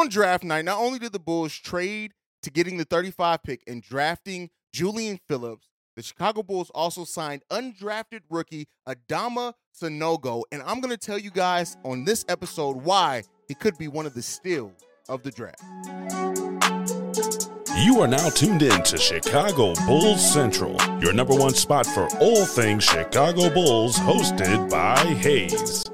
on draft night, not only did the Bulls trade to getting the 35 pick and drafting Julian Phillips, the Chicago Bulls also signed undrafted rookie Adama Sanogo. And I'm going to tell you guys on this episode why he could be one of the steals of the draft. You are now tuned in to Chicago Bulls Central, your number one spot for all things Chicago Bulls, hosted by Haize.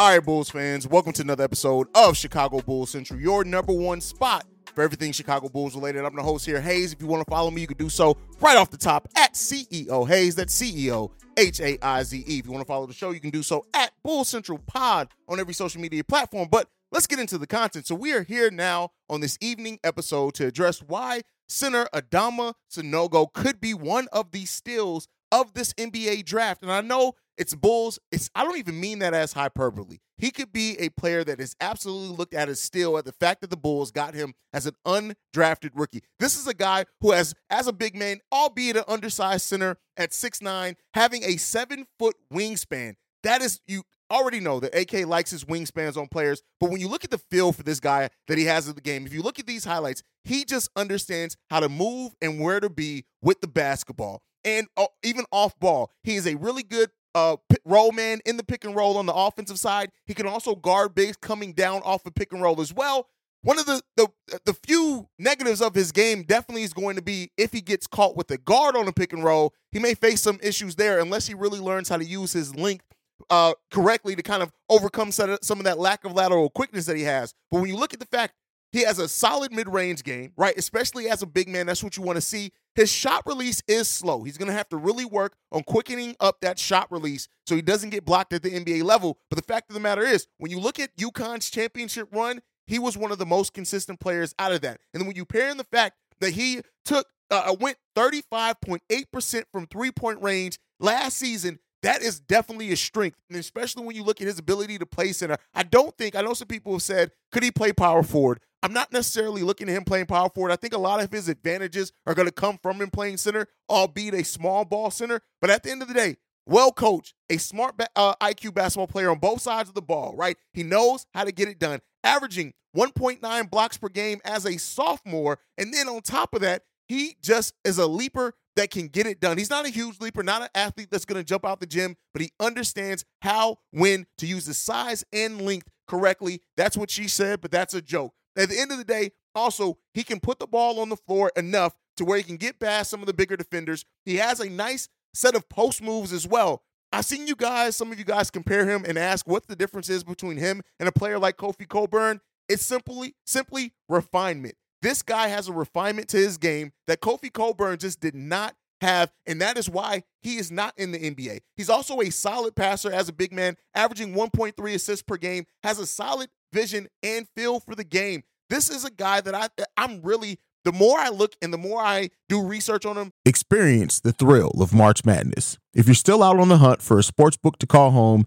All right, Bulls fans, welcome to another episode of Chicago Bulls Central, your number one spot for everything Chicago Bulls related. I'm the host here, Haize. If you want to follow me, you can do so right off the top at CEO Haize. That's CEO H A I Z E. If you want to follow the show, you can do so at Bull Central Pod on every social media platform. But let's get into the content. So we are here now on this evening episode to address why center Adama Sanogo could be one of the steals of this NBA draft. And I know it's Bulls. It's I don't even mean that as hyperbole. He could be a player that is absolutely looked at as still at the fact that the Bulls got him as an undrafted rookie. This is a guy who has, as a big man, albeit an undersized center at six nine, having a seven foot wingspan. That is you already know that AK likes his wingspans on players, but when you look at the feel for this guy that he has in the game, if you look at these highlights, he just understands how to move and where to be with the basketball. And uh, even off ball, he is a really good uh roll man in the pick and roll on the offensive side. He can also guard bigs coming down off of pick and roll as well. One of the, the the few negatives of his game definitely is going to be if he gets caught with a guard on a pick and roll, he may face some issues there unless he really learns how to use his length uh, correctly to kind of overcome some of that lack of lateral quickness that he has. But when you look at the fact he has a solid mid-range game, right? Especially as a big man, that's what you want to see. His shot release is slow. He's going to have to really work on quickening up that shot release so he doesn't get blocked at the NBA level. But the fact of the matter is, when you look at UConn's championship run, he was one of the most consistent players out of that. And then when you pair in the fact that he took uh, uh went 35.8% from three-point range last season, that is definitely a strength, and especially when you look at his ability to play center. I don't think I know some people have said, could he play power forward? I'm not necessarily looking at him playing power forward. I think a lot of his advantages are going to come from him playing center, albeit a small ball center. But at the end of the day, well coached, a smart uh, IQ basketball player on both sides of the ball, right? He knows how to get it done, averaging 1.9 blocks per game as a sophomore. And then on top of that, he just is a leaper that can get it done. He's not a huge leaper, not an athlete that's going to jump out the gym, but he understands how, when to use the size and length correctly. That's what she said, but that's a joke. At the end of the day, also, he can put the ball on the floor enough to where he can get past some of the bigger defenders. He has a nice set of post moves as well. I've seen you guys, some of you guys compare him and ask what the difference is between him and a player like Kofi Cockburn. It's simply, simply refinement. This guy has a refinement to his game that Kofi Cockburn just did not have, and that is why he is not in the NBA. He's also a solid passer as a big man, averaging 1.3 assists per game, has a solid vision and feel for the game. This is a guy that I I'm really the more I look and the more I do research on him, experience the thrill of March Madness. If you're still out on the hunt for a sports book to call home,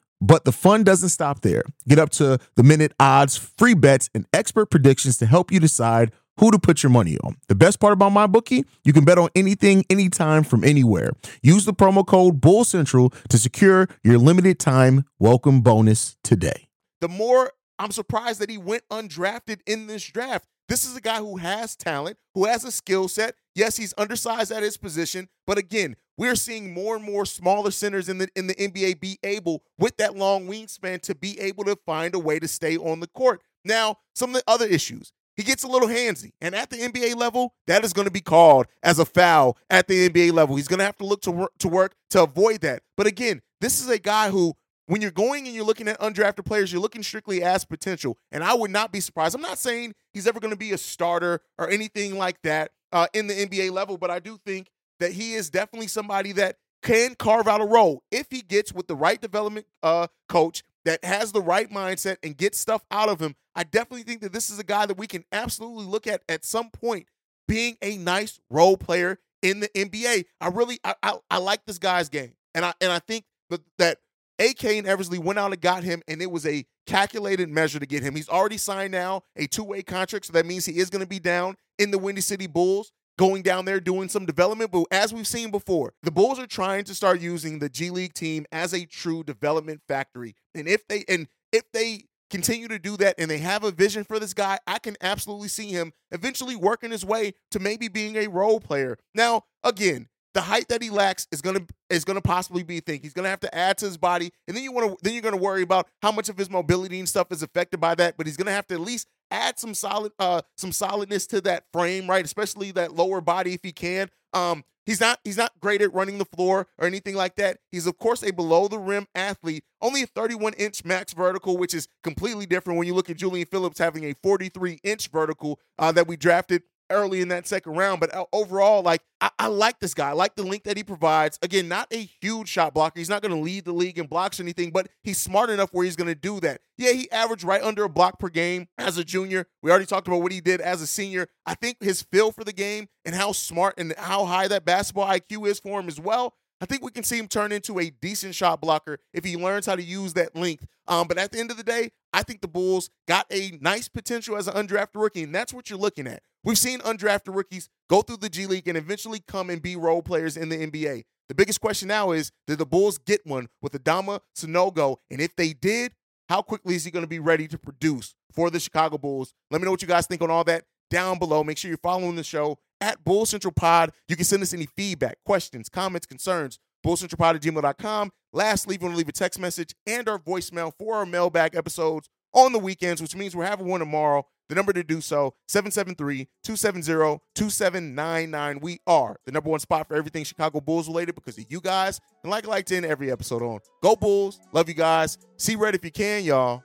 but the fun doesn't stop there. Get up to the minute odds, free bets, and expert predictions to help you decide who to put your money on. The best part about MyBookie, you can bet on anything, anytime, from anywhere. Use the promo code Bull Central to secure your limited time welcome bonus today. The more I'm surprised that he went undrafted in this draft. This is a guy who has talent, who has a skill set. Yes, he's undersized at his position, but again, we're seeing more and more smaller centers in the in the NBA be able with that long wingspan to be able to find a way to stay on the court. Now, some of the other issues. He gets a little handsy, and at the NBA level, that is going to be called as a foul at the NBA level. He's going to have to look to work, to work to avoid that. But again, this is a guy who when you're going and you're looking at undrafted players, you're looking strictly as potential. And I would not be surprised. I'm not saying he's ever going to be a starter or anything like that uh, in the NBA level, but I do think that he is definitely somebody that can carve out a role if he gets with the right development uh, coach that has the right mindset and gets stuff out of him, I definitely think that this is a guy that we can absolutely look at at some point being a nice role player in the NBA. I really I, I, I like this guy's game. And I and I think that, that AK and Eversley went out and got him, and it was a calculated measure to get him. He's already signed now a two-way contract, so that means he is going to be down in the Windy City Bulls going down there doing some development. But as we've seen before, the Bulls are trying to start using the G League team as a true development factory. And if they and if they continue to do that and they have a vision for this guy, I can absolutely see him eventually working his way to maybe being a role player. Now, again, the height that he lacks is gonna is gonna possibly be a thing. He's gonna have to add to his body, and then you want to then you're gonna worry about how much of his mobility and stuff is affected by that. But he's gonna have to at least add some solid uh some solidness to that frame, right? Especially that lower body if he can. Um, he's not he's not great at running the floor or anything like that. He's of course a below the rim athlete, only a 31 inch max vertical, which is completely different when you look at Julian Phillips having a 43 inch vertical uh, that we drafted early in that second round. But uh, overall, like I, I, like this guy. I like the link that he provides. Again, not a huge shot blocker. He's not going to lead the league in blocks or anything, but he's smart enough where he's going to do that. Yeah, he averaged right under a block per game as a junior. We already talked about what he did as a senior. I think his feel for the game and how smart and how high that basketball IQ is for him as well. I think we can see him turn into a decent shot blocker if he learns how to use that length. Um, but at the end of the day, I think the Bulls got a nice potential as an undrafted rookie, and that's what you're looking at. We've seen undrafted rookies go through the G League and eventually come and be role players in the NBA. The biggest question now is did the Bulls get one with Adama Sanogo? And if they did, how quickly is he going to be ready to produce for the Chicago Bulls? Let me know what you guys think on all that down below. Make sure you're following the show at Bull Central Pod. You can send us any feedback, questions, comments, concerns, bullcentralpod at gmail.com. Lastly, you want to leave a text message and our voicemail for our mailbag episodes on the weekends, which means we're having one tomorrow. The number to do so, 773-270-2799. We are the number one spot for everything Chicago Bulls related because of you guys. And like I like to end every episode on. Go Bulls. Love you guys. See red if you can, y'all.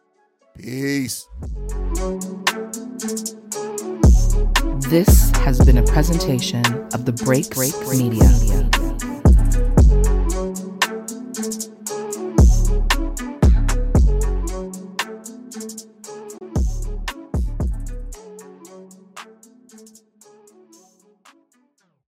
Peace. This has been a presentation of the Break Break Media.